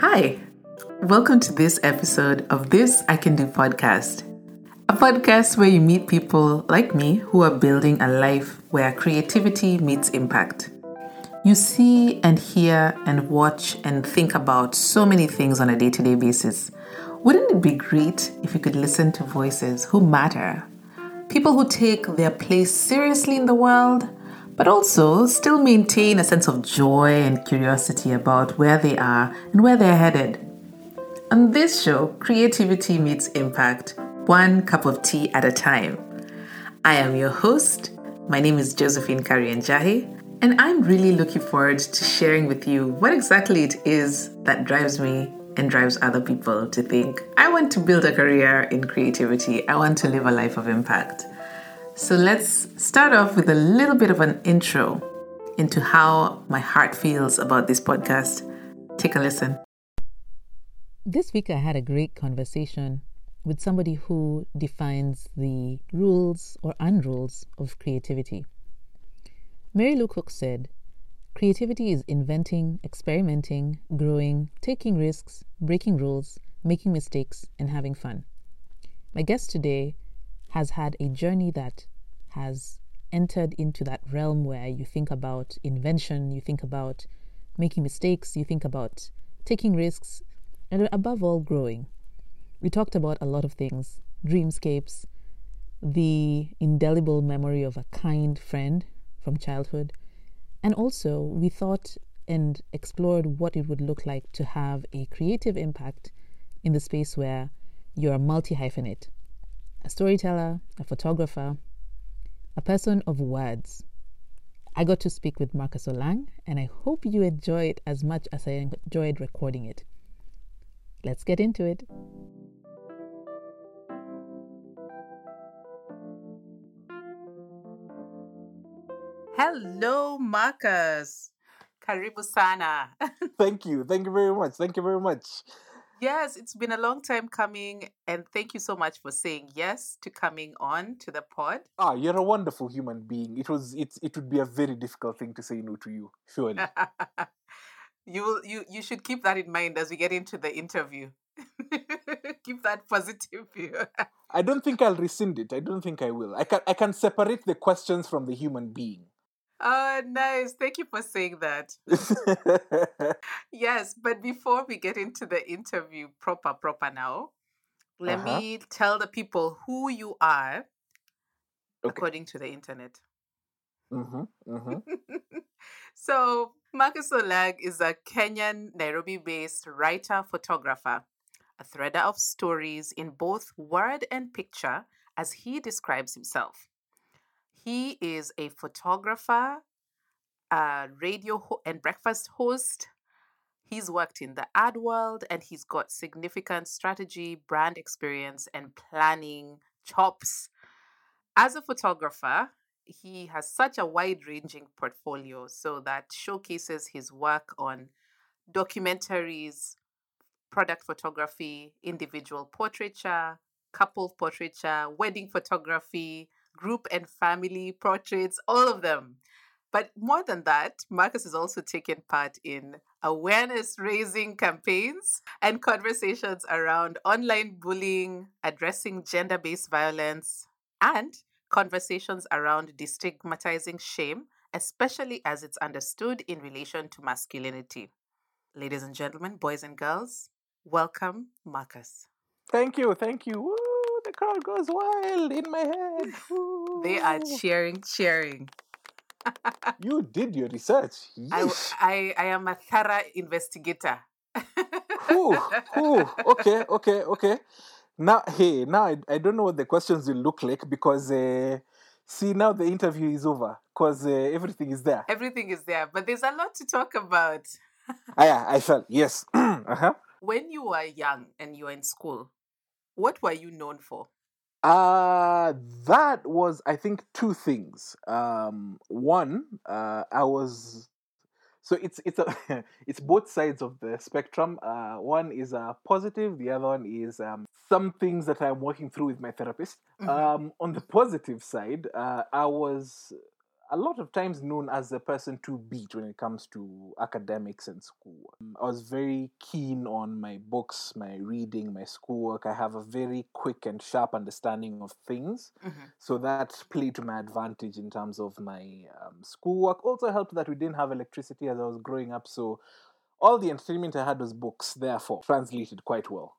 Hi, welcome to this episode of This I Can Do podcast, a podcast where you meet people like me who are building a life where creativity meets impact. You see and hear and watch and think about so many things on a day to day basis. Wouldn't it be great if you could listen to voices who matter? People who take their place seriously in the world, but also still maintain a sense of joy and curiosity about where they are and where they're headed. On this show, creativity meets impact, one cup of tea at a time. I am your host. My name is Josephine Karianjahi, and I'm really looking forward to sharing with you what exactly it is that drives me and drives other people to think, I want to build a career in creativity, I want to live a life of impact. So let's start off with a little bit of an intro into how my heart feels about this podcast. Take a listen. This week I had a great conversation with somebody who defines the rules or unrules of creativity. Mary Lou Cook said, Creativity is inventing, experimenting, growing, taking risks, breaking rules, making mistakes, and having fun. My guest today has had a journey that has entered into that realm where you think about invention, you think about making mistakes, you think about taking risks, and above all, growing. We talked about a lot of things dreamscapes, the indelible memory of a kind friend from childhood, and also we thought and explored what it would look like to have a creative impact in the space where you're a multi hyphenate a storyteller, a photographer, a person of words. I got to speak with Marcus Olang, and I hope you enjoy it as much as I enjoyed recording it. Let's get into it. Hello, Marcus. Karibu sana. Thank you. Thank you very much. Thank you very much. Yes, it's been a long time coming, and thank you so much for saying yes to coming on to the pod. Ah, you're a wonderful human being. It was it it would be a very difficult thing to say no to you, surely. you will you you should keep that in mind as we get into the interview. keep that positive view. I don't think I'll rescind it. I don't think I will. I can I can separate the questions from the human being. Oh, nice. Thank you for saying that. yes, but before we get into the interview proper, proper now, let Uh-huh. me tell the people who you are Okay. according to the internet. hmm hmm so, Marcus Olang is a Kenyan, Nairobi based writer photographer, a threader of stories in both word and picture, as he describes himself. He is a photographer, a radio ho- and breakfast host. He's worked in the ad world and he's got significant strategy, brand experience, and planning chops. As a photographer, he has such a wide ranging portfolio so that showcases his work on documentaries, product photography, individual portraiture, couple portraiture, wedding photography, group and family portraits, all of them. But more than that, Marcus has also taken part in awareness raising campaigns and conversations around online bullying, addressing gender based violence, and conversations around destigmatizing shame, especially as it's understood in relation to masculinity. Ladies and gentlemen, boys and girls, welcome Marcus. Thank you, thank you. The crowd goes wild in my head. They are cheering, cheering. You did your research. I, I, I am a thorough investigator. Whew, whew. Okay, okay, okay. Now, hey, now I, I don't know what the questions will look like because, uh, see, now the interview is over because uh, everything is there. Everything is there, but there's a lot to talk about. Ah, yeah, I felt, yes. uh-huh. When you were young and you were in school, what were you known for? Uh, that was, I think, two things. Um, one, uh, I was so it's it's a it's both sides of the spectrum. Uh, one is uh, positive, the other one is um, some things that I'm working through with my therapist. Mhm. Um, on the positive side, uh, I was a lot of times known as the person to beat when it comes to academics and school. Um, I was very keen on my books, my reading, my schoolwork. I have a very quick and sharp understanding of things. Mm-hmm. So that played to my advantage in terms of my um, schoolwork. Also helped that we didn't have electricity as I was growing up. So all the entertainment I had was books, therefore, translated quite well.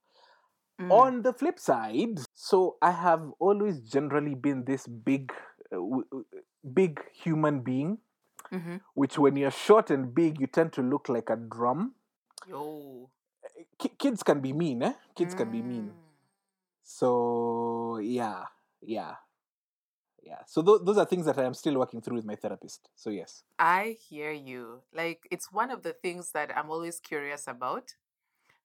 Mm. On the flip side, so I have always generally been this big, uh, big human being, Mm-hmm. which when you're short and big, you tend to look like a drum. Yo. Ki- kids can be mean, eh? Kids can be mean. Mm. So yeah, yeah, yeah. So th- those are things that I am still working through with my therapist. So yes, I hear you. Like, it's one of the things that I'm always curious about.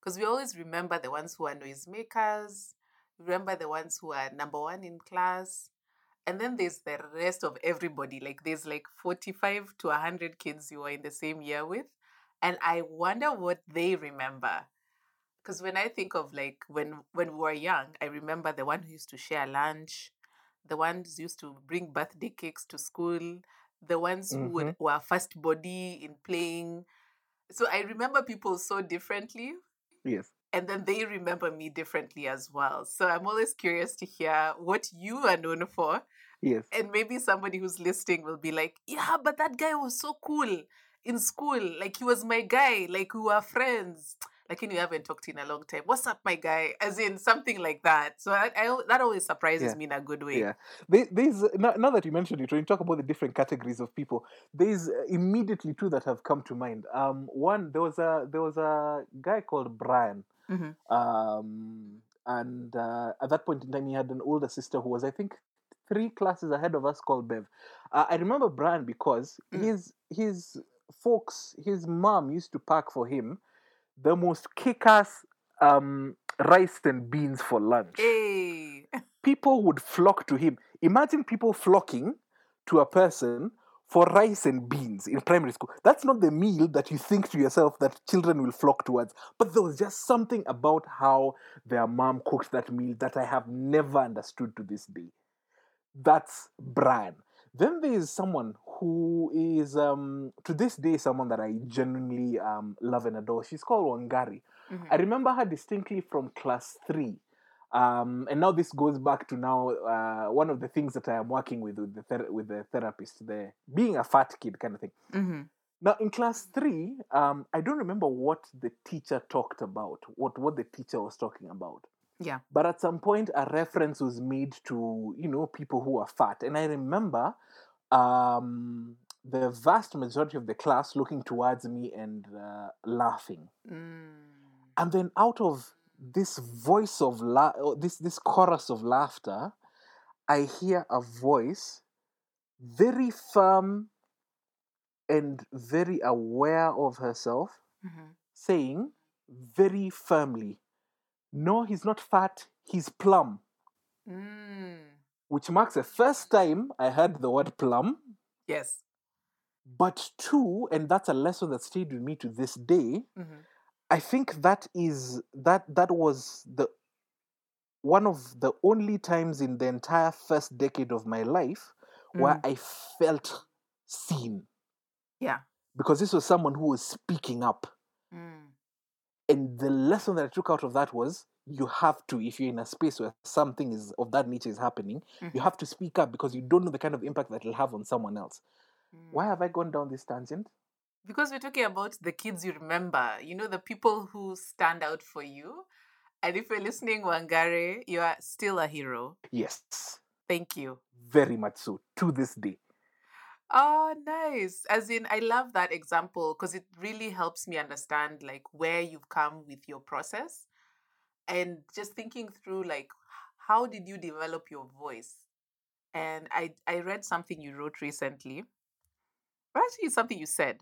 Because we always remember the ones who are noisemakers, remember the ones who are number one in class. And then there's the rest of everybody. Like, there's like 45 to 100 kids you are in the same year with. And I wonder what they remember. Because when I think of like when when we were young, I remember the one who used to share lunch, the ones who used to bring birthday cakes to school, the ones who would, mm-hmm. were first body in playing. So I remember people so differently, yes, and then they remember me differently as well. So I'm always curious to hear what you are known for, yes. and maybe somebody who's listening will be like, "Yeah, but that guy was so cool in school. Like he was my guy. Like we were friends." Like you haven't talked in a long time. What's up, my guy? As in something like that. So I, I that always surprises Yeah. me in a good way. Yeah. There, there's now, now that you mentioned it, when you talk about the different categories of people, there's uh, immediately two that have come to mind. Um, one there was a there was a guy called Brian, Mhm. um, and uh, at that point in time, he had an older sister who was, I think, three classes ahead of us, called Bev. Uh, I remember Brian because Mm. his his folks, his mom used to pack for him the most kick-ass um, rice and beans for lunch Hey. people would flock to him. Imagine people flocking to a person for rice and beans in primary school. That's not the meal that you think to yourself that children will flock towards. But there was just something about how their mom cooked that meal that I have never understood to this day. That's Brian. Then there is someone who is, um, to this day, someone that I genuinely um, love and adore. She's called Wangari. Mhm. I remember her distinctly from class three. Um, and now this goes back to now uh, one of the things that I am working with with the, ther- with the therapist, the being a fat kid kind of thing. Mhm. Now in class three, um, I don't remember what the teacher talked about, what what the teacher was talking about. Yeah. But at some point, a reference was made to you know people who are fat, and I remember um, the vast majority of the class looking towards me and uh, laughing Mm. and then out of this voice of la- this this chorus of laughter i hear a voice very firm and very aware of herself Mhm. saying very firmly no he's not fat he's plum Mm. which marks the first time i heard the word plum Yes. but two and that's a lesson that stayed with me to this day Mhm. I think that is that that was the one of the only times in the entire first decade of my life where I felt seen Yeah. because this was someone who was speaking up. Mm. And the lesson that I took out of that was you have to, if you're in a space where something is of that nature is happening, you Mhm. have to speak up because you don't know the kind of impact that it'll have on someone else. Why Mm. have I gone down this tangent? Because we're talking about the kids you remember, you know, the people who stand out for you. And if you're listening, Wangari, you are still a hero. Yes, Thank you. very much so to this day. Oh, nice. As in, I love that example because it really helps me understand like where you've come with your process and just thinking through like how did you develop your voice? And I I read something you wrote recently. Or actually it's something you said.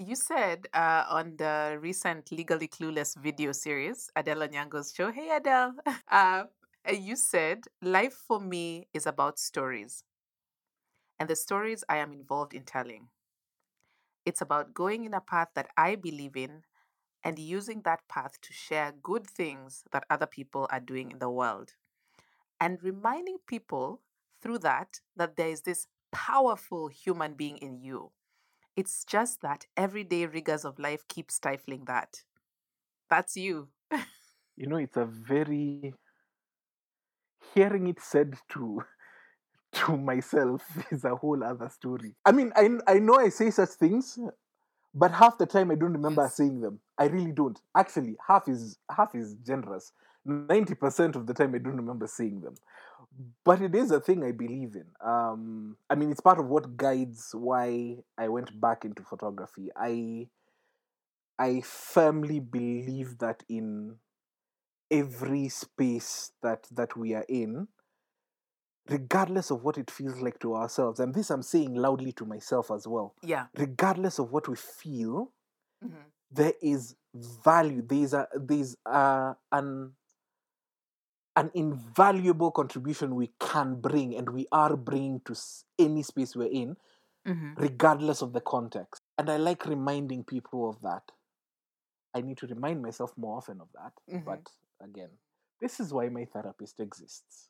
You said uh, on the recent Legally Clueless video series, Adele Onyango's show. Hey Adele. Uh, you said life for me is about stories and the stories I am involved in telling. It's about going in a path that I believe in and using that path to share good things that other people are doing in the world. And reminding people through that that there is this powerful human being in you. It's just that everyday rigors of life keep stifling that. That's you. You know, it's a very hearing it said to to myself is a whole other story. I mean, I I know I say such things, but half the time I don't remember saying them. I really don't. Actually, half is half is generous. Ninety percent of the time I don't remember saying them. But it is a thing I believe in. Um, I mean, it's part of what guides why I went back into photography. I I firmly believe that in every space that that we are in, regardless of what it feels like to ourselves, and this I'm saying loudly to myself as well, Yeah. regardless of what we feel, Mhm. there is value. There's a there's a, an an invaluable contribution we can bring, and we are bringing to any space we're in, Mhm. regardless of the context. And I like reminding people of that. I need to remind myself more often of that. Mhm. But again, this is why my therapist exists.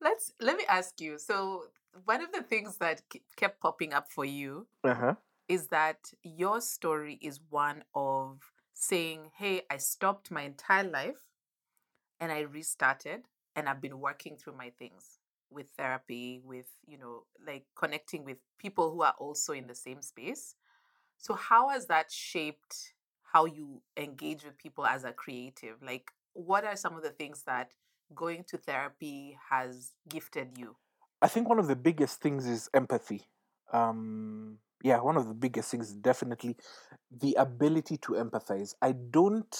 Let's let me ask you. So, one of the things that kept popping up for you Uh huh. is that your story is one of saying, Hey, I stopped my entire life and I restarted and I've been working through my things with therapy, with, you know, like connecting with people who are also in the same space. So, how has that shaped how you engage with people as a creative? Like, what are some of the things that going to therapy has gifted you? I think one of the biggest things is empathy. Um, yeah, one of the biggest things is definitely the ability to empathize. I don't.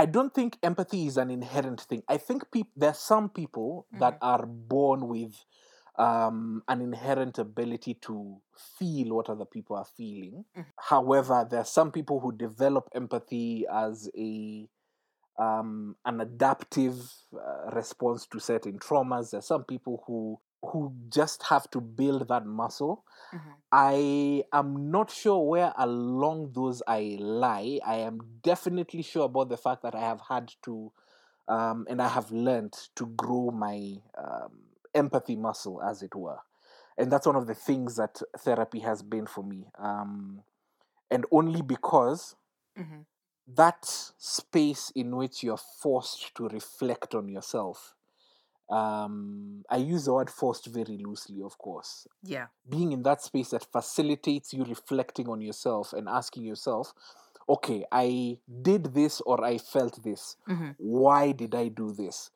I don't think empathy is an inherent thing. I think peop- there are some people that are born with um, an inherent ability to feel what other people are feeling. Mhm. However, there are some people who develop empathy as a um, an adaptive uh, response to certain traumas. There are some people who who just have to build that muscle. Mhm. I am not sure where along those I lie. I am definitely sure about the fact that I have had to, um, and I have learned to grow my um, empathy muscle, as it were. And that's one of the things that therapy has been for me. Um, and only because Mhm. that space in which you're forced to reflect on yourself. Um, I use the word forced very loosely, of course. Yeah. Being in that space that facilitates you reflecting on yourself and asking yourself, okay, I did this or I felt this. Mhm. Why did I do this?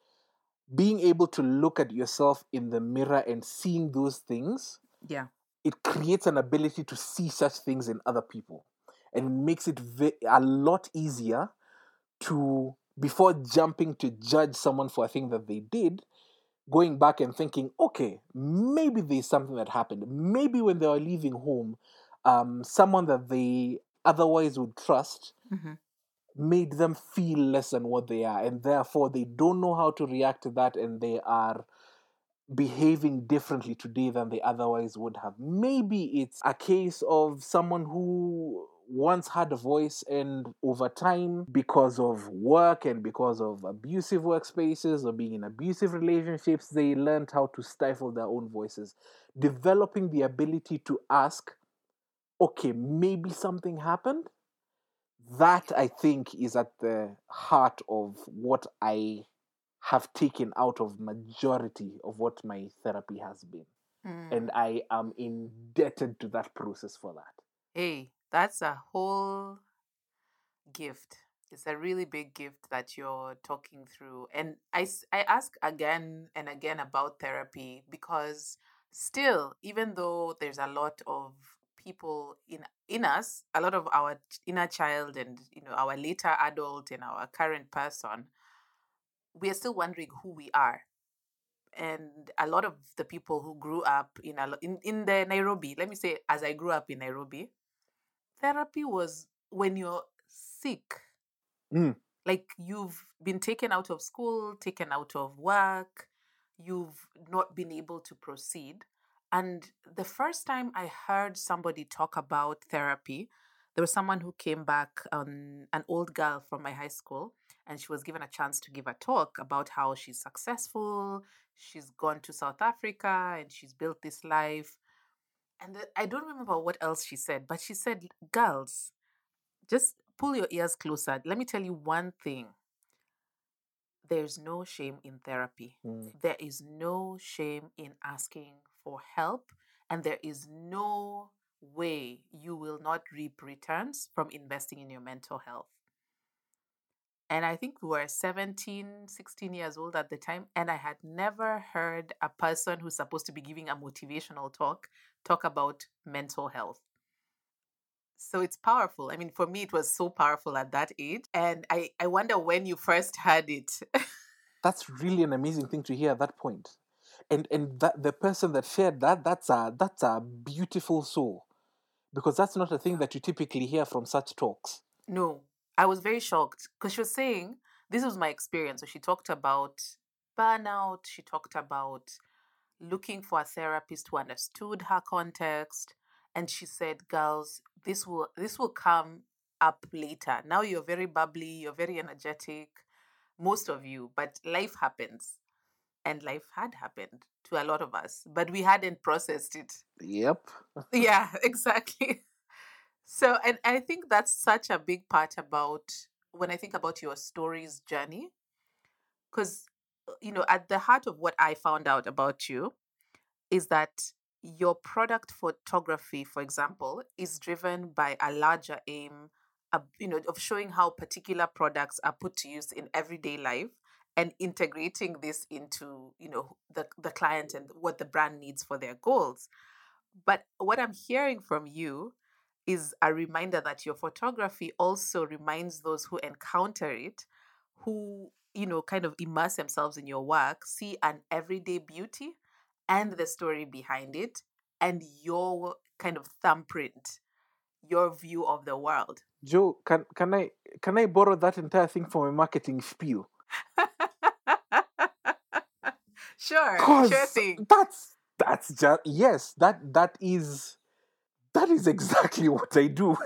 Being able to look at yourself in the mirror and seeing those things Yeah. it creates an ability to see such things in other people and makes it ve- a lot easier to before jumping to judge someone for a thing that they did going back and thinking okay maybe there's something that happened maybe when they were leaving home um, someone that they otherwise would trust Mhm. made them feel less than what they are and therefore they don't know how to react to that and they are behaving differently today than they otherwise would have. Maybe it's a case of someone who once had a voice and over time because of work and because of abusive workspaces or being in abusive relationships they learned how to stifle their own voices. Developing the ability to ask okay maybe something happened? That i think is at the heart of what i have taken out of majority of what my therapy has been. Mm. and i am indebted to that process for that. Hey, that's a whole gift. It's a really big gift that you're talking through. And I, I ask again and again about therapy because still, even though there's a lot of people in in us, a lot of our inner child and you know our later adult and our current person, we are still wondering who we are. And a lot of the people who grew up in a, in, in the Nairobi, let me say, as I grew up in Nairobi, therapy was when you're sick. Mm. like you've been taken out of school taken out of work you've not been able to proceed. And the first time i heard somebody talk about therapy there was someone who came back um, an old girl from my high school and she was given a chance to give a talk about how she's successful she's gone to south africa and she's built this life and the, I don't remember what else she said, but she said, "Girls, just pull your ears closer. Let me tell you one thing. There's no shame in therapy. Mm. There is no shame in asking for help, and there is no way you will not reap returns from investing in your mental health. And I think we were 17, 16 years old at the time, and I had never heard a person who's supposed to be giving a motivational talk talk about mental health. So it's powerful. I mean, for me, it was so powerful at that age. And I, I wonder when you first heard it. That's really an amazing thing to hear at that point. And and that the person that shared that, that's a that's a beautiful soul. Because that's not a thing that you typically hear from such talks. no, I was very shocked because she was saying this was my experience. So she talked about burnout, she talked about looking for a therapist who understood her context. And she said, girls, this will this will come up later. Now you're very bubbly, you're very energetic, most of you, but life happens. And life had happened to a lot of us, but we hadn't processed it. Yep. Yeah, exactly. So, and I think that's such a big part about when I think about your story's journey, because, you know, at the heart of what I found out about you is that your product photography, for example, is driven by a larger aim, uh, you know, of showing how particular products are put to use in everyday life and integrating this into, you know, the, the client and what the brand needs for their goals. But what I'm hearing from you is a reminder that your photography also reminds those who encounter it, who, you know, kind of immerse themselves in your work, see an everyday beauty and the story behind it and your kind of thumbprint, your view of the world. Joe, can can I can I borrow that entire thing for my marketing spiel? sure, sure thing. that's that's just yes, that that is that is exactly what I do.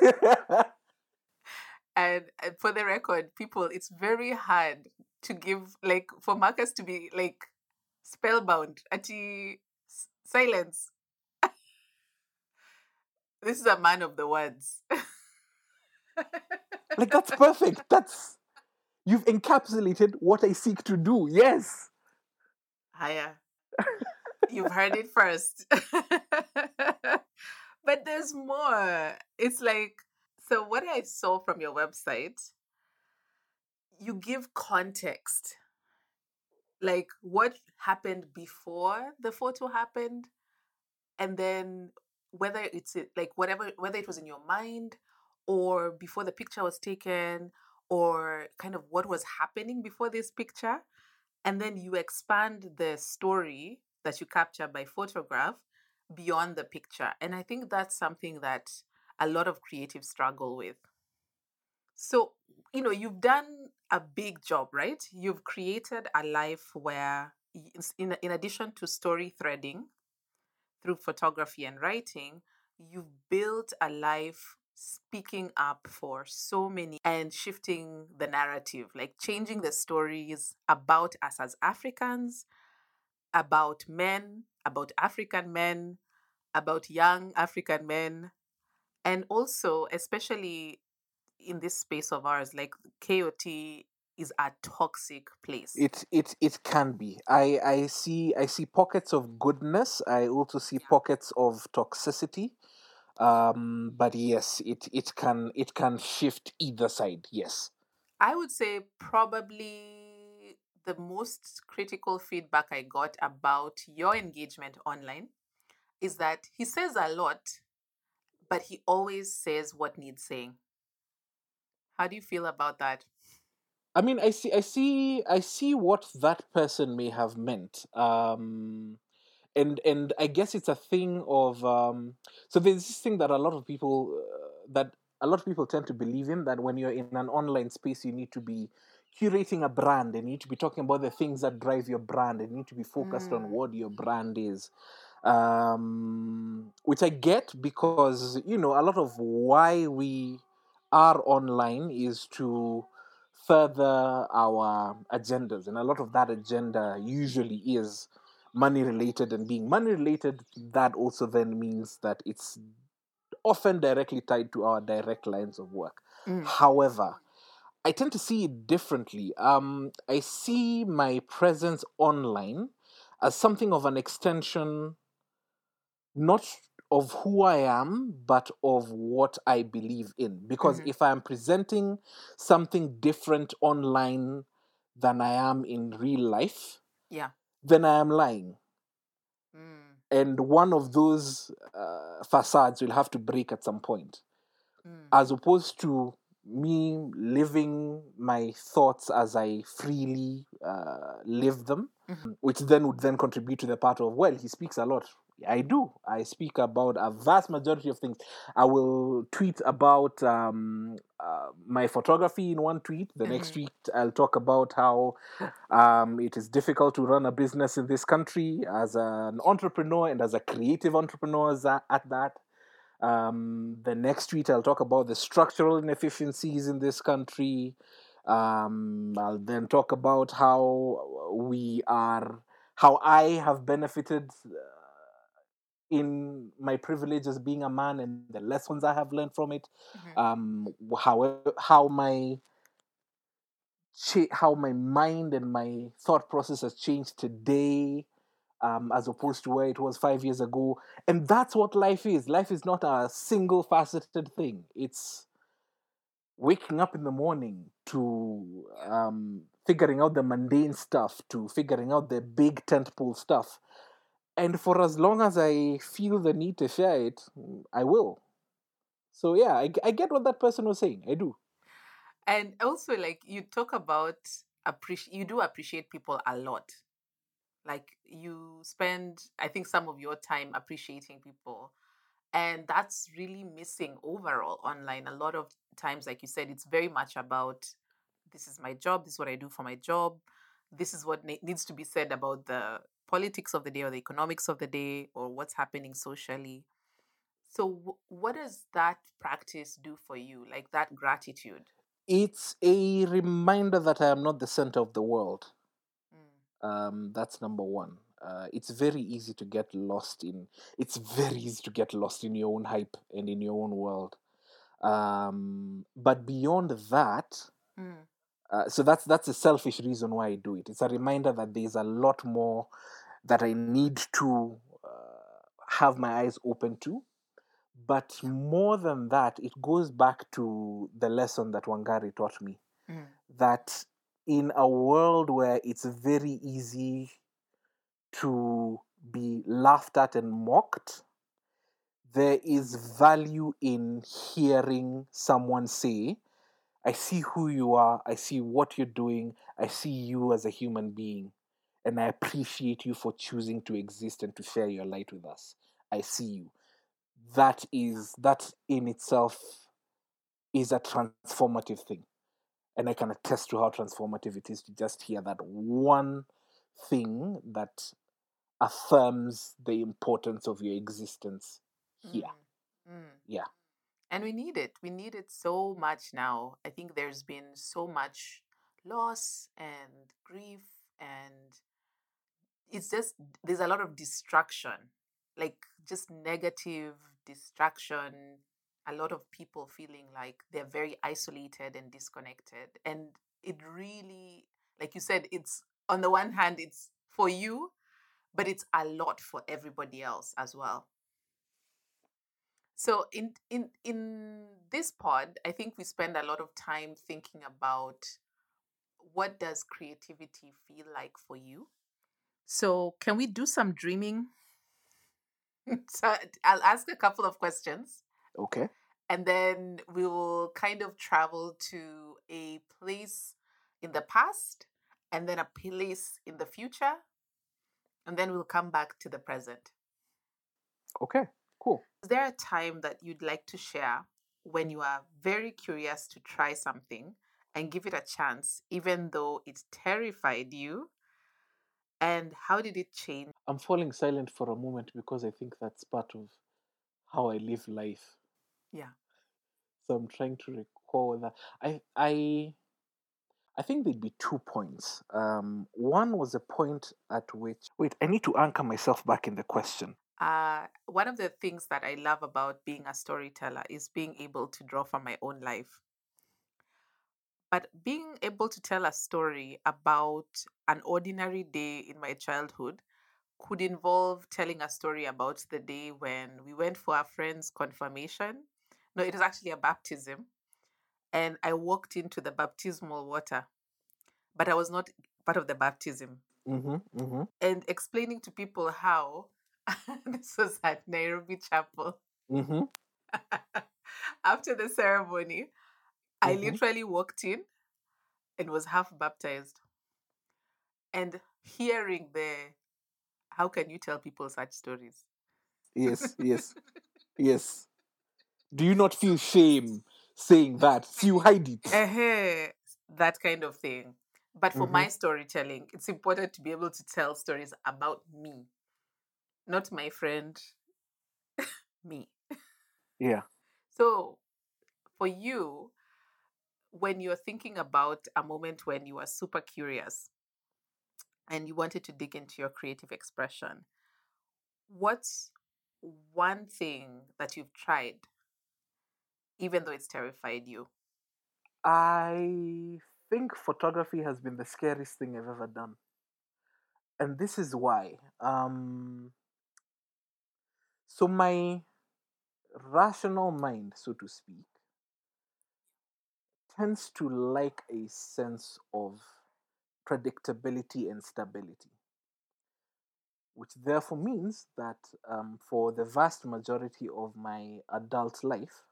And for the record, people, it's very hard to give, like, for Marcus to be, like, spellbound. Ati, silence. this is a man of the words. like that's perfect. That's you've encapsulated what I seek to do. Yes. Higher. You've heard it first. but there's more. It's like, so what I saw from your website, you give context. Like what happened before the photo happened, and then whether it's like whatever, whether it was in your mind or before the picture was taken, or kind of what was happening before this picture and then you expand the story that you capture by photograph beyond the picture and i think that's something that a lot of creatives struggle with. So you know you've done a big job right? You've created a life where in, in addition to story threading through photography and writing you've built a life speaking up for so many and shifting the narrative like changing the stories about us as africans about men about african men about young african men and also especially in this space of ours like kot is a toxic place It it it can be. I I see I see pockets of goodness. I also see pockets of toxicity. Um, but yes, it it can it can shift either side. Yes. I would say probably the most critical feedback I got about your engagement online is that he says a lot, but he always says what needs saying. How do you feel about that? I mean, I see, I see, I see what that person may have meant. Um, and and I guess it's a thing of um, so there's this thing that a lot of people uh, that a lot of people tend to believe in that when you're in an online space, you need to be curating a brand and you need to be talking about the things that drive your brand and you need to be focused on Mm. what your brand is. Um, which I get because you know a lot of why we are online is to further our agendas and a lot of that agenda usually is money related and being money related that also then means that it's often directly tied to our direct lines of work Mm. however i tend to see it differently um, i see my presence online as something of an extension not of who i am but of what i believe in because Mhm. if i'm presenting something different online than i am in real life Yeah. then i am lying Mm. and one of those uh, facades will have to break at some point Mm. as opposed to me living my thoughts as i freely uh, live them Mhm. which then would then contribute to the part of well he speaks a lot i do i speak about a vast majority of things i will tweet about um, uh, my photography in one tweet the next Mhm. tweet i'll talk about how um, it is difficult to run a business in this country as an entrepreneur and as a creative entrepreneur at that um, the next tweet, I'll talk about the structural inefficiencies in this country. Um, I'll then talk about how we are, how I have benefited uh, in my privilege as being a man and the lessons I have learned from it. Mhm. Um, how how my how my mind and my thought process has changed today um, as opposed to where it was five years ago. And that's what life is. Life is not a single faceted thing. It's waking up in the morning to um, figuring out the mundane stuff, to figuring out the big tentpole stuff. And for as long as I feel the need to share it, I will. So yeah, I, I get what that person was saying. I do. And also, like you talk about appreciate, you do appreciate people a lot. Like you spend, I think, some of your time appreciating people, and that's really missing overall online. A lot of times, like you said, it's very much about this is my job, this is what I do for my job, this is what ne- needs to be said about the politics of the day or the economics of the day or what's happening socially. So, w- what does that practice do for you? Like that gratitude? It's a reminder that I am not the center of the world. Mm. Um, that's number one. Uh, it's very easy to get lost in. It's very easy to get lost in your own hype and in your own world. Um, but beyond that, Mm. uh, so that's that's a selfish reason why I do it. It's a reminder that there's a lot more that I need to uh, have my eyes open to. But more than that, it goes back to the lesson that Wangari taught me Mm. that in a world where it's very easy to be laughed at and mocked, there is value in hearing someone say, I see who you are, I see what you're doing, I see you as a human being, and I appreciate you for choosing to exist and to share your light with us. I see you. That is, that in itself is a transformative thing. And I can attest to how transformative it is to just hear that one thing that affirms the importance of your existence here. Mm. Mm. Yeah. And we need it. We need it so much now. I think there's been so much loss and grief, and it's just there's a lot of distraction, like just negative distraction. A lot of people feeling like they're very isolated and disconnected. And it really, like you said, it's on the one hand, it's for you, but it's a lot for everybody else as well. So in in in this pod, I think we spend a lot of time thinking about what does creativity feel like for you. So can we do some dreaming? so I'll ask a couple of questions Okay. and then we will kind of travel to a place in the past and then a place in the future and then we'll come back to the present. Okay. Cool. Is there a time that you'd like to share when you are very curious to try something and give it a chance, even though it terrified you? And how did it change? I'm falling silent for a moment because I think that's part of how I live life. Yeah. So I'm trying to recall that. I I I think there'd be two points. Um, one was a point at which, wait, I need to anchor myself back in the question. Uh, one of the things that I love about being a storyteller is being able to draw from my own life. But being able to tell a story about an ordinary day in my childhood could involve telling a story about the day when we went for a friend's confirmation. No, it was actually a baptism. And I walked into the baptismal water, but I was not part of the baptism. Mm-hmm, mm-hmm. And explaining to people how this was at Nairobi Chapel. Mm-hmm. After the ceremony, I Mhm. literally walked in and was half baptized. And hearing the how can you tell people such stories? Yes, yes, yes. Do you not feel shame saying that? So you hide it. Eh, that kind of thing. But for Mhm. my storytelling, it's important to be able to tell stories about me, not my friend, me. Yeah. So, for you, when you're thinking about a moment when you were super curious and you wanted to dig into your creative expression, what's one thing that you've tried, even though it's terrified you? I think photography has been the scariest thing I've ever done. And this is why. Um, so, my rational mind, so to speak, tends to like a sense of predictability and stability, which therefore means that um, for the vast majority of my adult life,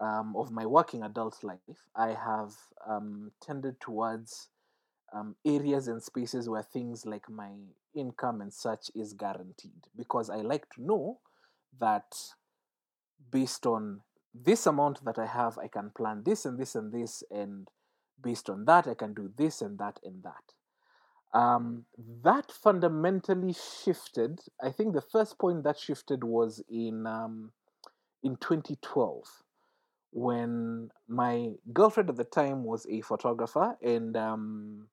um, of my working adult life, I have um, tended towards um, areas and spaces where things like my income and such is guaranteed because I like to know that based on this amount that I have, I can plan this and this and this, and based on that, I can do this and that and that. Um, that fundamentally shifted. I think the first point that shifted was in um, in 2012 when my girlfriend at the time was a photographer and um,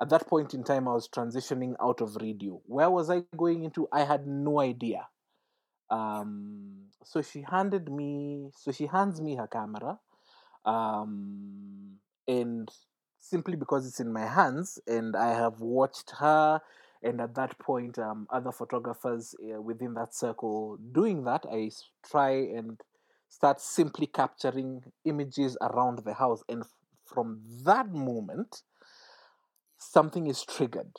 at that point in time i was transitioning out of radio where was i going into i had no idea um, so she handed me so she hands me her camera um, and simply because it's in my hands and i have watched her and at that point um, other photographers uh, within that circle doing that, I try and start simply capturing images around the house and f- from that moment something is triggered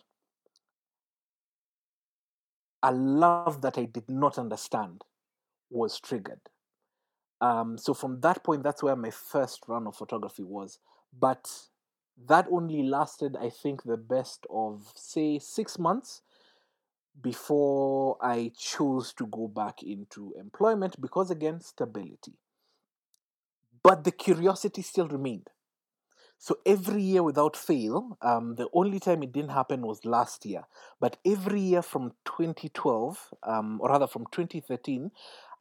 a love that i did not understand was triggered. Um, so from that point that's where my first run of photography was. But that only lasted i think the best of say six months before i chose to go back into employment because again stability. But the curiosity still remained so every year without fail um, the only time it didn't happen was last year. But every year from 2012 um, or rather from 2013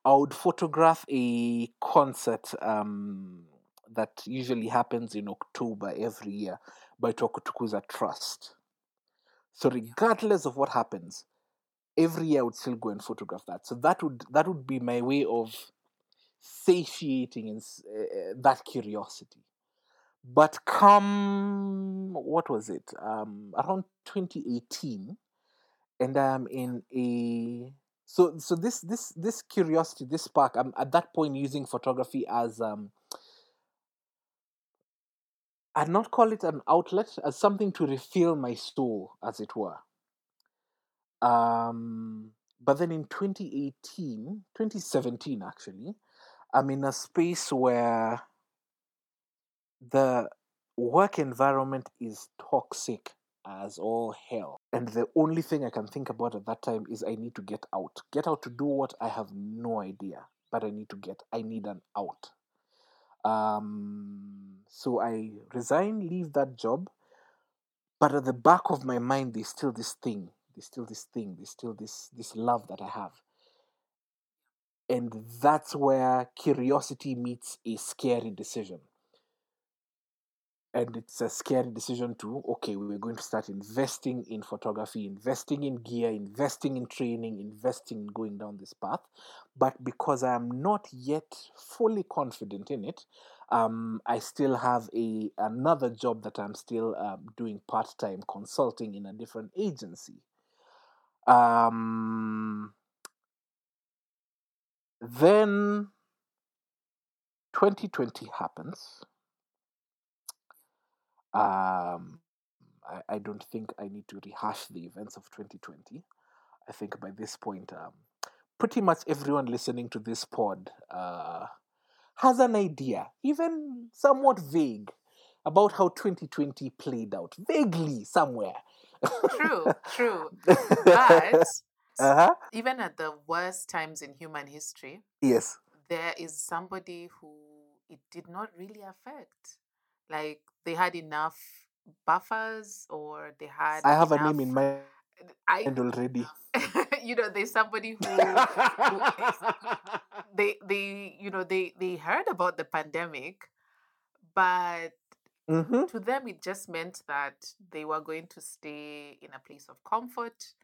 i would photograph a concert um, that usually happens in october every year by tokutukuza trust. So regardless of what happens every year i would still go and photograph that. So that would that would be my way of satiating s- uh, that curiosity but come what was it? Um around 2018 and i'm in a so so this this this curiosity this spark i'm at that point using photography as um i'd not call it an outlet as something to refill my soul as it were. Um but then in 2018 2017 actually i'm in a space where the work environment is toxic as all hell. And the only thing I can think about at that time is I need to get out. Get out to do what? I have no idea. But I need to get, I need an out. Um, so I resign, leave that job. But at the back of my mind, there's still this thing. There's still this thing. There's still this this love that I have. And that's where curiosity meets a scary decision and it's a scary decision to okay we're going to start investing in photography investing in gear investing in training investing in going down this path. But because i am not yet fully confident in it um, i still have a another job that i'm still um, doing part-time consulting in a different agency. Um, then 2020 happens um, I, I don't think I need to rehash the events of 2020. I think by this point, um, pretty much everyone listening to this pod uh, has an idea, even somewhat vague, about how 2020 played out. Vaguely, somewhere. True, true. But uh-huh. even at the worst times in human history, Yes. there is somebody who it did not really affect. Like they had enough buffers or they had I have a name in enough- mind I already. you know, there's somebody who they they you know they they heard about the pandemic but hmm to them it just meant that they were going to stay in a place of comfort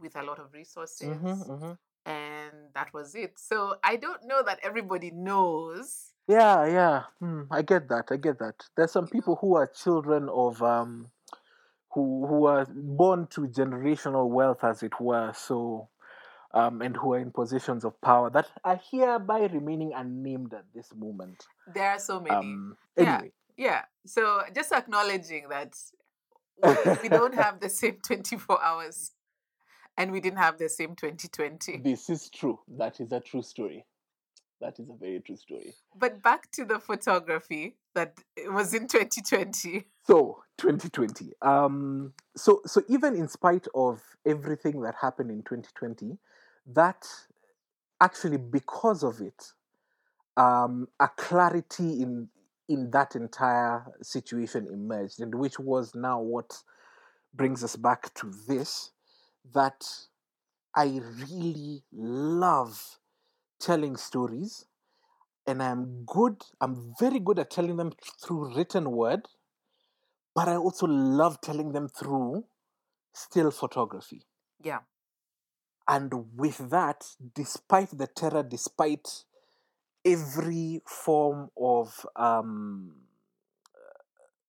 with a lot of resources hmm and that was it. So i don't know that everybody knows Yeah, yeah. Hmm, I get that. I get that. There's some people who are children of um who who are born to generational wealth as it were, so um and who are in positions of power that are hereby remaining unnamed at this moment. there are so many Um Yeah. anyway. yeah so just acknowledging that we, we don't have the same 24 hours and we didn't have the same 2020 This is true. That is a true story. That is a very true story. but back to the photography that it was in 2020 So 2020. Um, so so even in spite of everything that happened in 2020, that actually because of it, um, a clarity in in that entire situation emerged, and which was now what brings us back to this that I really love telling stories and I'm good, I'm very good at telling them through written word, but I also love telling them through still photography. yeah And with that, despite the terror, despite every form of um,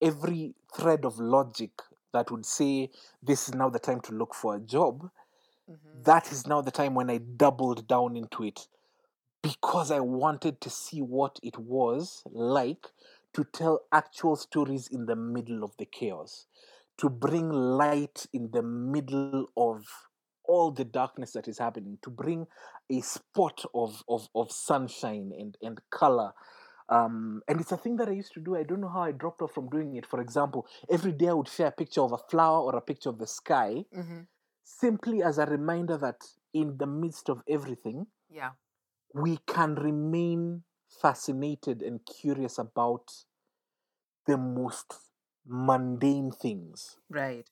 every thread of logic that would say this is now the time to look for a job, Mhm. that is now the time when I doubled down into it because I wanted to see what it was like to tell actual stories in the middle of the chaos, to bring light in the middle of all the darkness that is happening, to bring a spot of, of, of sunshine and, and color. Um, and it's a thing that I used to do. I don't know how I dropped off from doing it. For example, every day I would share a picture of a flower or a picture of the sky Mhm. simply as a reminder that in the midst of everything, yeah we can remain fascinated and curious about the most mundane things, right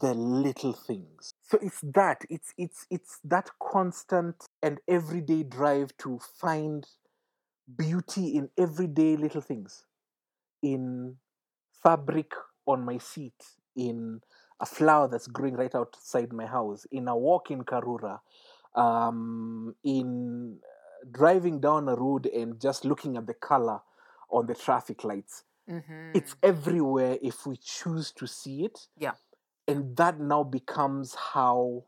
the little things. So it's that, it's it's it's that constant and everyday drive to find beauty in everyday little things. In fabric on my seat, in a flower that's growing right outside my house, in a walk in Karura, um, in driving down a road and just looking at the color on the traffic lights. mm-hmm. It's everywhere if we choose to see it. Yeah. And that now becomes how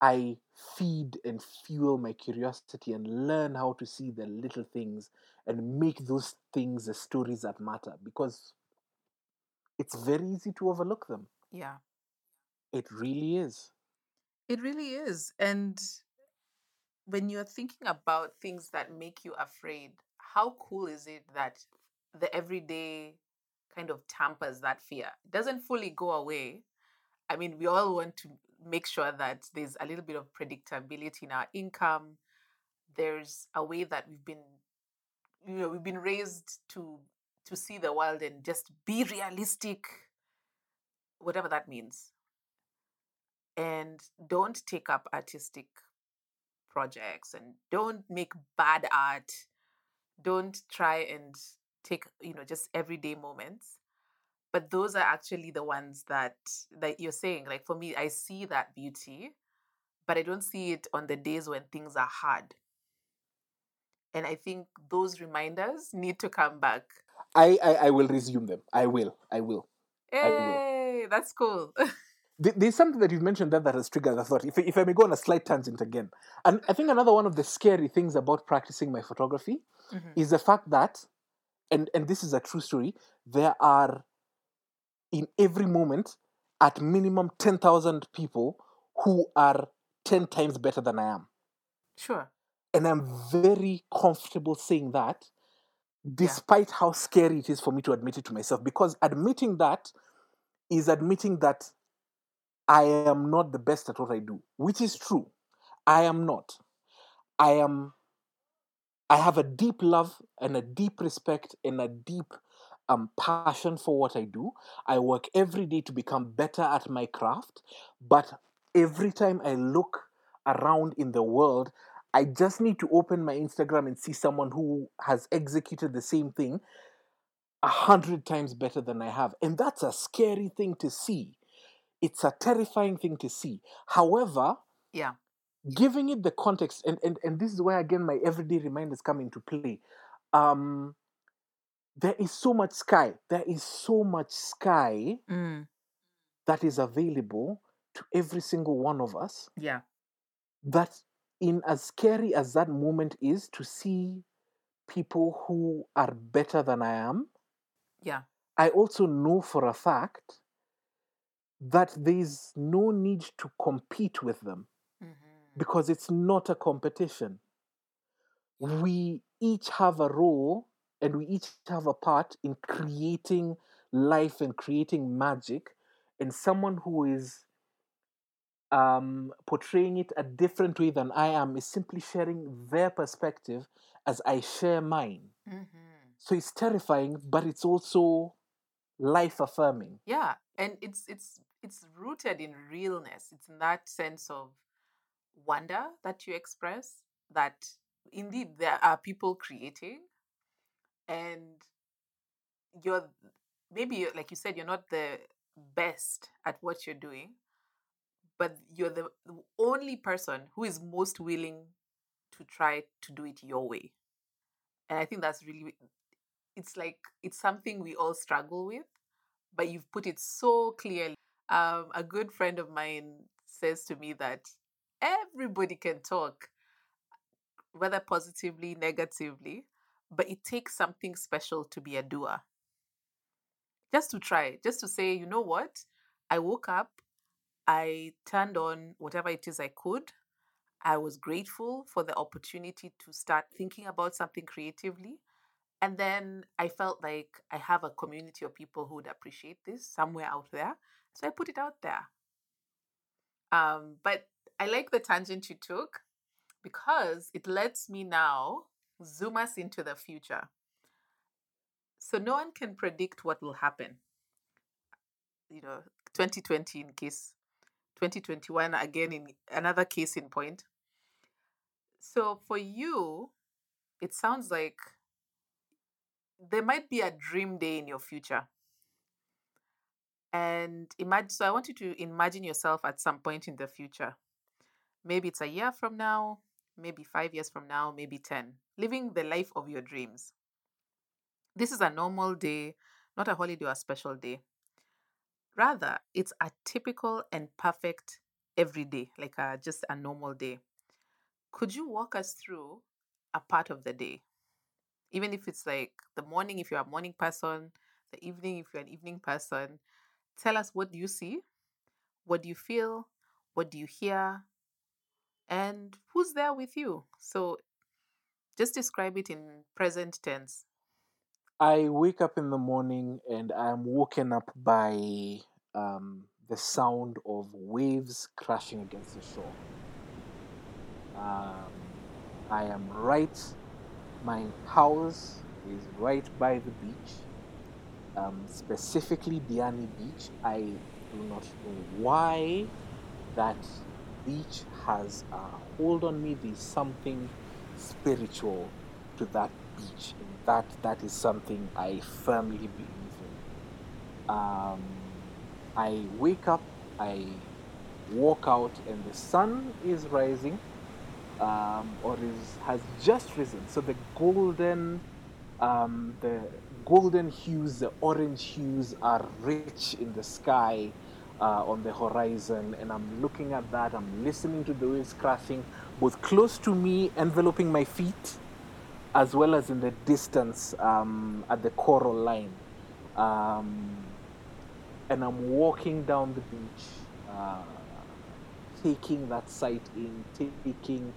I feed and fuel my curiosity and learn how to see the little things and make those things the stories that matter because it's very easy to overlook them. yeah It really is. It really is. And when you're thinking about things that make you afraid, how cool is it that the everyday kind of tampers that fear? It doesn't fully go away. I mean, we all want to make sure that there's a little bit of predictability in our income. There's a way that we've been, you know, we've been raised to to see the world and just be realistic, whatever that means and don't take up artistic projects and don't make bad art don't try and take you know just everyday moments but those are actually the ones that that you're saying like for me i see that beauty but i don't see it on the days when things are hard and i think those reminders need to come back I, I, I will resume them. I will. I will. I will. hey that's cool There's something that you've mentioned there that has triggered the thought. If, if I may go on a slight tangent again. And I think another one of the scary things about practicing my photography Mhm. is the fact that, and, and this is a true story, there are in every moment at minimum 10,000 people who are 10 times better than I am. sure And I'm very comfortable saying that, despite how scary it is for me to admit it to myself, because admitting that is admitting that I am not the best at what I do, which is true. I am not. I am. I have a deep love and a deep respect and a deep um, passion for what I do. I work every day to become better at my craft, but every time I look around in the world, I just need to open my Instagram and see someone who has executed the same thing a hundred times better than I have. And that's a scary thing to see. It's a terrifying thing to see. However, yeah giving it the context, and, and, and this is where again my everyday reminders come into play. Um, there is so much sky. There is so much sky mm. that is available to every single one of us yeah that in as scary as that moment is to see people who are better than I am, yeah I also know for a fact that there's no need to compete with them Mhm. because it's not a competition. We each have a role and we each have a part in creating life and creating magic. And someone who is um, portraying it a different way than I am is simply sharing their perspective as I share mine. Mhm. So it's terrifying, but it's also life affirming. yeah and it's it's it's rooted in realness. It's in that sense of wonder that you express that indeed there are people creating and you're maybe like you said you're not the best at what you're doing but you're the only person who is most willing to try to do it your way. And i think that's really it's like it's something we all struggle with but you've put it so clearly um, a good friend of mine says to me that everybody can talk whether positively negatively but it takes something special to be a doer. Just to try just to say you know what? I woke up i turned on whatever it is i could i was grateful for the opportunity to start thinking about something creatively and then i felt like i have a community of people who would appreciate this somewhere out there so i put it out there. Um, but i like the tangent you took because it lets me now zoom us into the future. So no one can predict what will happen. You know 2020 in case 2021 again in another case in point. So for you it sounds like there might be a dream day in your future and imagine so i want you to imagine yourself at some point in the future. Maybe it's a year from now maybe 5 years from now maybe 10 living the life of your dreams. This is a normal day not a holiday or a special day. Rather it's a typical and perfect everyday like a, just a normal day. Could you walk us through a part of the day? Even if it's like the morning if you're a morning person the evening if you're an evening person tell us what do you see what do you feel what do you hear and who's there with you? So just describe it in present tense. I wake up in the morning and I'm woken up by um, the sound of waves crashing against the shore. Um, I am right, my house is right by the beach, um, specifically Diani Beach. I do not know why that beach has a hold on me. There's something spiritual to that beach, and that that is something I firmly believe in. Um, I wake up, I walk out, and the sun is rising, um, or is has just risen. So the golden, um, the golden hues, the orange hues are rich in the sky. Uh, on the horizon, and I'm looking at that. I'm listening to the waves crashing, both close to me, enveloping my feet, as well as in the distance um, at the coral line. Um, and I'm walking down the beach, uh, taking that sight in, taking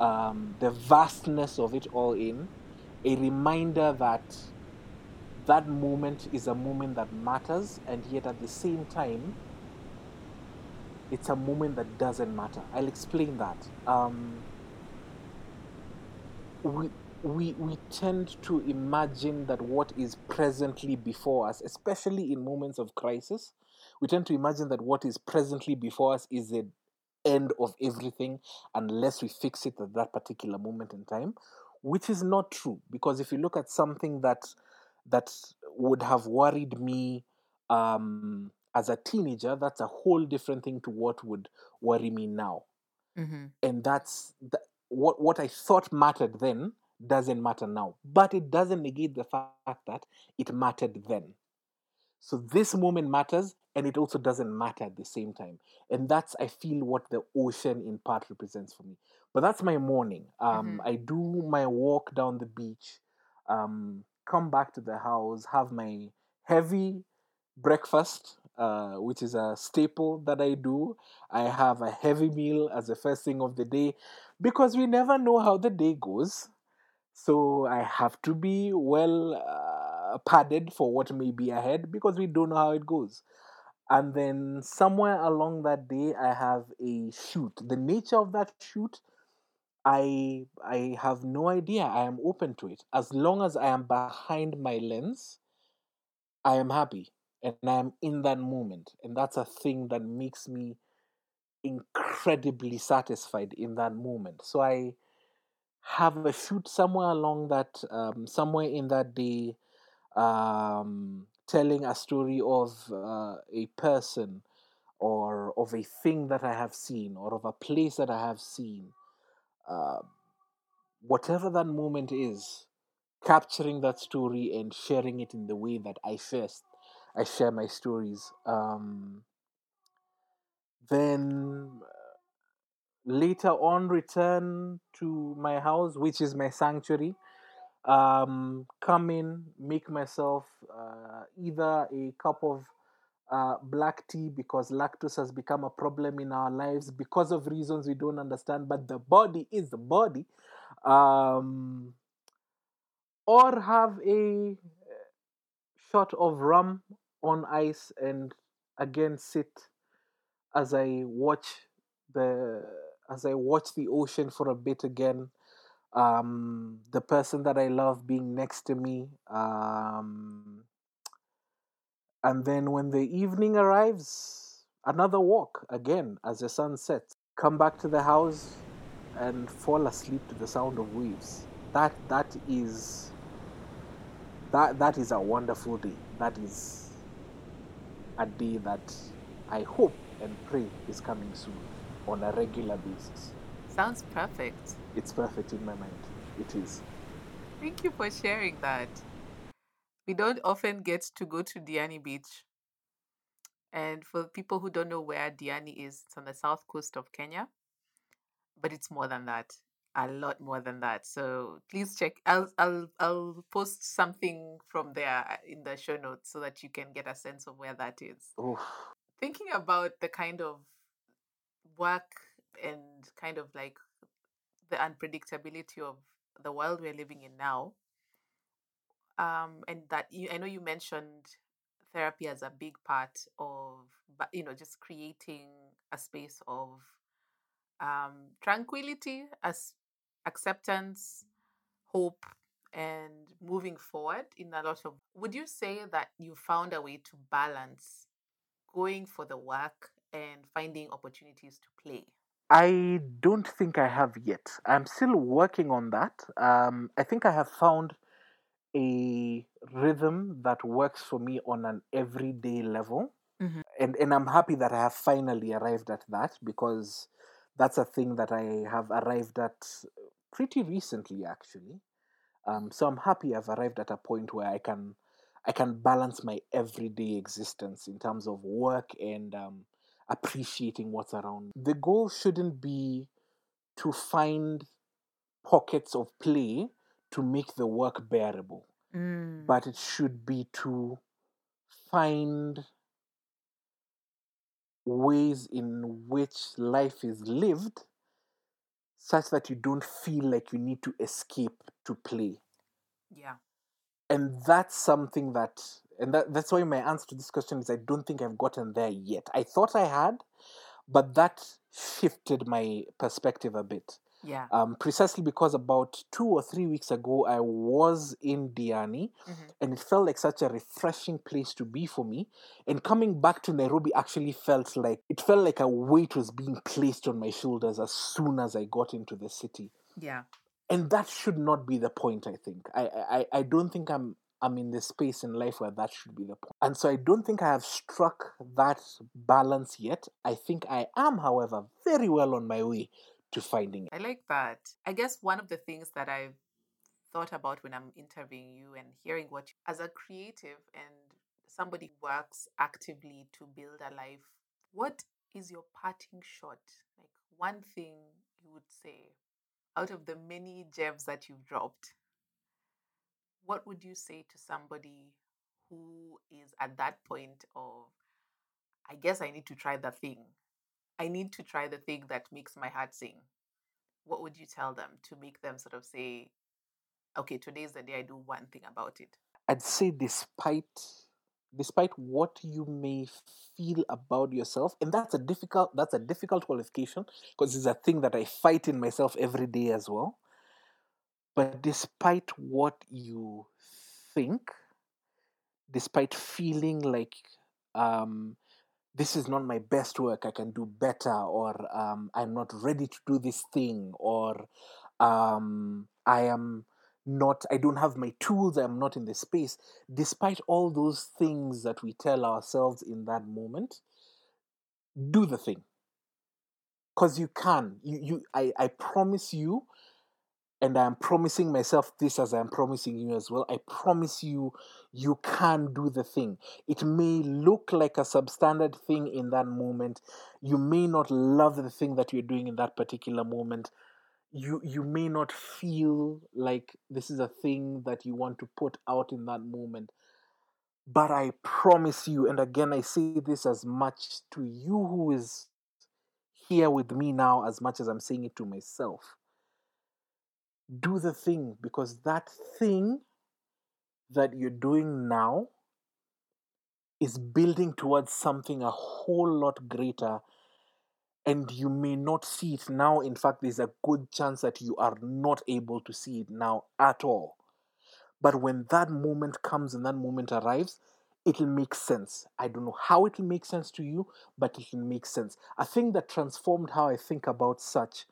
um, the vastness of it all in. A reminder that that moment is a moment that matters, and yet at the same time, it's a moment that doesn't matter. I'll explain that. Um, we, we, we tend to imagine that what is presently before us, especially in moments of crisis, we tend to imagine that what is presently before us is the end of everything unless we fix it at that particular moment in time, which is not true. Because if you look at something that that would have worried me um, as a teenager, that's a whole different thing to what would worry me now. Mm-hmm. And that's the, what what I thought mattered then doesn't matter now. But it doesn't negate the fact that it mattered then. So this moment matters and it also doesn't matter at the same time. And that's, I feel, what the ocean in part represents for me. But that's my morning. Um, Mhm. I do my walk down the beach, um, come back to the house, have my heavy breakfast, uh, which is a staple that I do. I have a heavy meal as the first thing of the day because we never know how the day goes. So I have to be well uh, padded for what may be ahead because we don't know how it goes. And then somewhere along that day, I have a shoot. The nature of that shoot, I I have no idea. I am open to it as long as I am behind my lens. I am happy and I am in that moment, and that's a thing that makes me incredibly satisfied in that moment. So I have a shoot somewhere along that, um, somewhere in that day, um, telling a story of uh, a person or of a thing that I have seen or of a place that I have seen. Uh, whatever that moment is, capturing that story and sharing it in the way that I first I share my stories. Um, then later on return to my house, which is my sanctuary. Um, come in, make myself uh, either a cup of uh, black tea because lactose has become a problem in our lives because of reasons we don't understand, but the body is the body. Um, or have a shot of rum on ice and again sit as I watch the as I watch the ocean for a bit again. Um, the person that I love being next to me. Um, and then when the evening arrives, another walk again as the sun sets. Come back to the house and fall asleep to the sound of waves. That that is that that is a wonderful day. That is a day that I hope and pray is coming soon on a regular basis. Sounds perfect. It's perfect in my mind. It is. Thank you for sharing that. We don't often get to go to Diani Beach. And for people who don't know where Diani is, it's on the south coast of Kenya. But it's more than that. A lot more than that. So please check. I'll I'll I'll post something from there uh, in the show notes so that you can get a sense of where that is. Oh, Thinking about the kind of work and kind of like the unpredictability of the world we're living in now um and that you, i know you mentioned therapy as a big part of you know just creating a space of um tranquility as acceptance hope and moving forward in a lot of would you say that you found a way to balance going for the work and finding opportunities to play I don't think I have yet. I'm still working on that. Um, I think I have found a rhythm that works for me on an everyday level. Mhm. And and I'm happy that I have finally arrived at that because that's a thing that I have arrived at pretty recently actually. Um, so I'm happy I've arrived at a point where I can I can balance my everyday existence in terms of work and um, appreciating what's around. The goal shouldn't be to find pockets of play to make the work bearable, Mm. but it should be to find ways in which life is lived such that you don't feel like you need to escape to play. yeah. and that's something that and that, that's why my answer to this question is i don't think i've gotten there yet i thought i had but that shifted my perspective a bit Yeah. um, precisely because about two or three weeks ago i was in diani Mhm. and it felt like such a refreshing place to be for me and coming back to nairobi actually felt like it felt like a weight was being placed on my shoulders as soon as i got into the city Yeah. and that should not be the point i think i i, I don't think i'm i'm in the space in life where that should be the point and so i don't think i have struck that balance yet i think i am however very well on my way to finding it I like that. I guess one of the things that I've thought about when I'm interviewing you and hearing what you, as a creative and somebody works actively to build a life, what is your parting shot? Like one thing you would say out of the many gems that you've dropped, what would you say to somebody who is at that point of, I guess I need to try the thing? I need to try the thing that makes my heart sing. What would you tell them to make them sort of say, okay, today's the day I do one thing about it? i'd say despite despite what you may feel about yourself and that's a difficult that's a difficult qualification because it's a thing that i fight in myself every day as well but despite what you think despite feeling like um, this is not my best work i can do better or um, i'm not ready to do this thing or um, i am not i don't have my tools i'm not in the space. Despite all those things that we tell ourselves in that moment do the thing. Because you can. You, you I, I promise you and i'm promising myself this as i'm promising you as well. I promise you you can do the thing. It may look like a substandard thing in that moment. You may not love the thing that you're doing in that particular moment. You you may not feel like this is a thing that you want to put out in that moment. But i promise you and again i say this as much to you who is here with me now as much as i'm saying it to myself do the thing because that thing that you're doing now is building towards something a whole lot greater and you may not see it now. In fact there's a good chance that you are not able to see it now at all. But when that moment comes and that moment arrives it'll make sense. I don't know how it'll make sense to you but it'll make sense. A thing that transformed how i think about such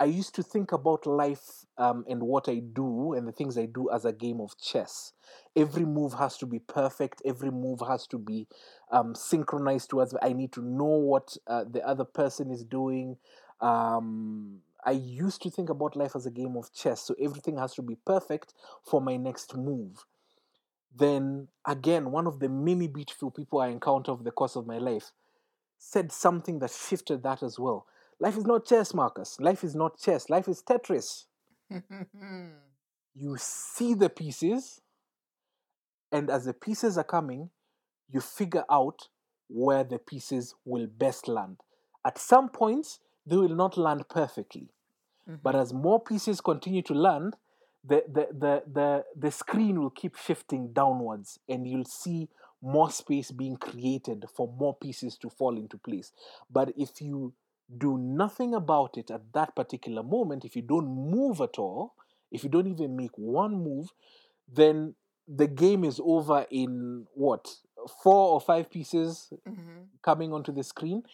I used to think about life um, and what I do and the things I do as a game of chess. Every move has to be perfect. Every move has to be um, synchronized towards. I need to know what uh, the other person is doing. Um, I used to think about life as a game of chess, so everything has to be perfect for my next move. Then again, one of the many beautiful people I encounter over the course of my life said something that shifted that as well. Life is not chess, Marcus. Life is not chess. Life is Tetris. You see the pieces, and as the pieces are coming, you figure out where the pieces will best land. At some points, they will not land perfectly. But mm-hmm. as more pieces continue to land, the, the, the, the, the screen will keep shifting downwards, and you'll see more space being created for more pieces to fall into place. But if you do nothing about it at that particular moment, if you don't move at all, if you don't even make one move, then the game is over in what four or five pieces Mhm. coming onto the screen.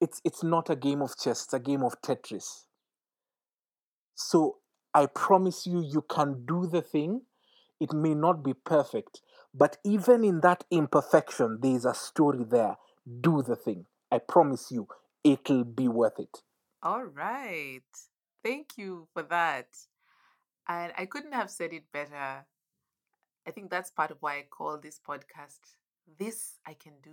It's it's not a game of chess; it's a game of Tetris. So I promise you, you can do the thing. It may not be perfect, but even in that imperfection, there is a story there. Do the thing. I promise you, it'll be worth it. All right. Thank you for that. And I couldn't have said it better. I think that's part of why I call this podcast This I Can Do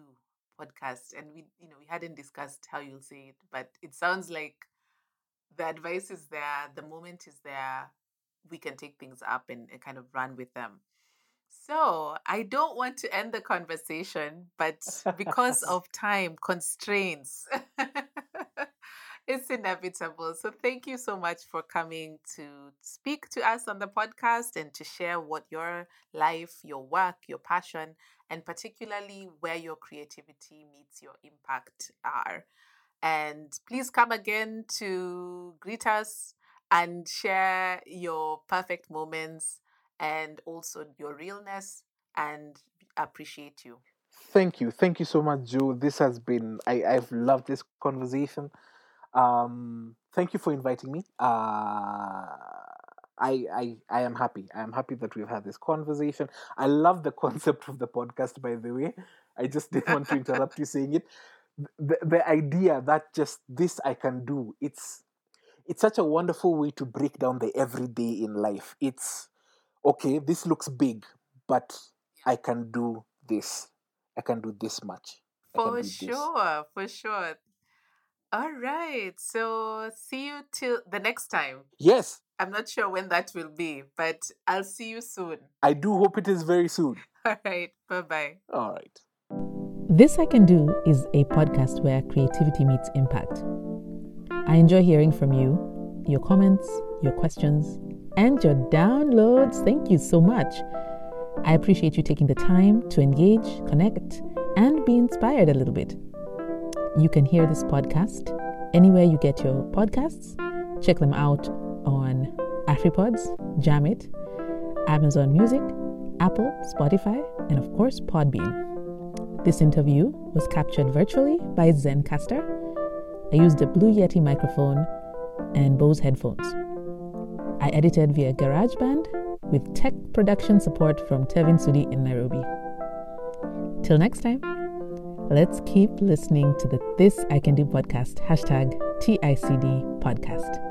podcast. And we, you know, we hadn't discussed how you'll say it, but it sounds like the advice is there, the moment is there. We can take things up and, and kind of run with them. So I don't want to end the conversation, but because of time constraints, it's inevitable. So thank you so much for coming to speak to us on the podcast and to share what your life, your work, your passion, and particularly where your creativity meets your impact are. And please come again to greet us and share your perfect moments and also your realness and appreciate you. Thank you. Thank you so much, Joe. This has been, I, I've loved this conversation. Um, thank you for inviting me. Uh, I, I I am happy. I am happy that we've had this conversation. I love the concept of the podcast, by the way. I just didn't want to interrupt you saying it. The, the idea that just this I can do, it's it's such a wonderful way to break down the everyday in life. It's okay, this looks big, but I can do this. I can do this much. For sure, for sure. All right. So see you till the next time. Yes. I'm not sure when that will be, but I'll see you soon. I do hope it is very soon. All right. Bye bye. All right. This I Can Do is a podcast where creativity meets impact. I enjoy hearing from you, your comments, your questions, and your downloads. Thank you so much. I appreciate you taking the time to engage, connect, and be inspired a little bit. You can hear this podcast anywhere you get your podcasts. Check them out on AfriPods, Jamit, Amazon Music, Apple, Spotify, and of course, Podbean. This interview was captured virtually by Zencastr. I used a Blue Yeti microphone and Bose headphones. I edited via GarageBand with tech production support from Tevin Sudi in Nairobi. Till next time, let's keep listening to the This I Can Do podcast, hashtag TICD podcast.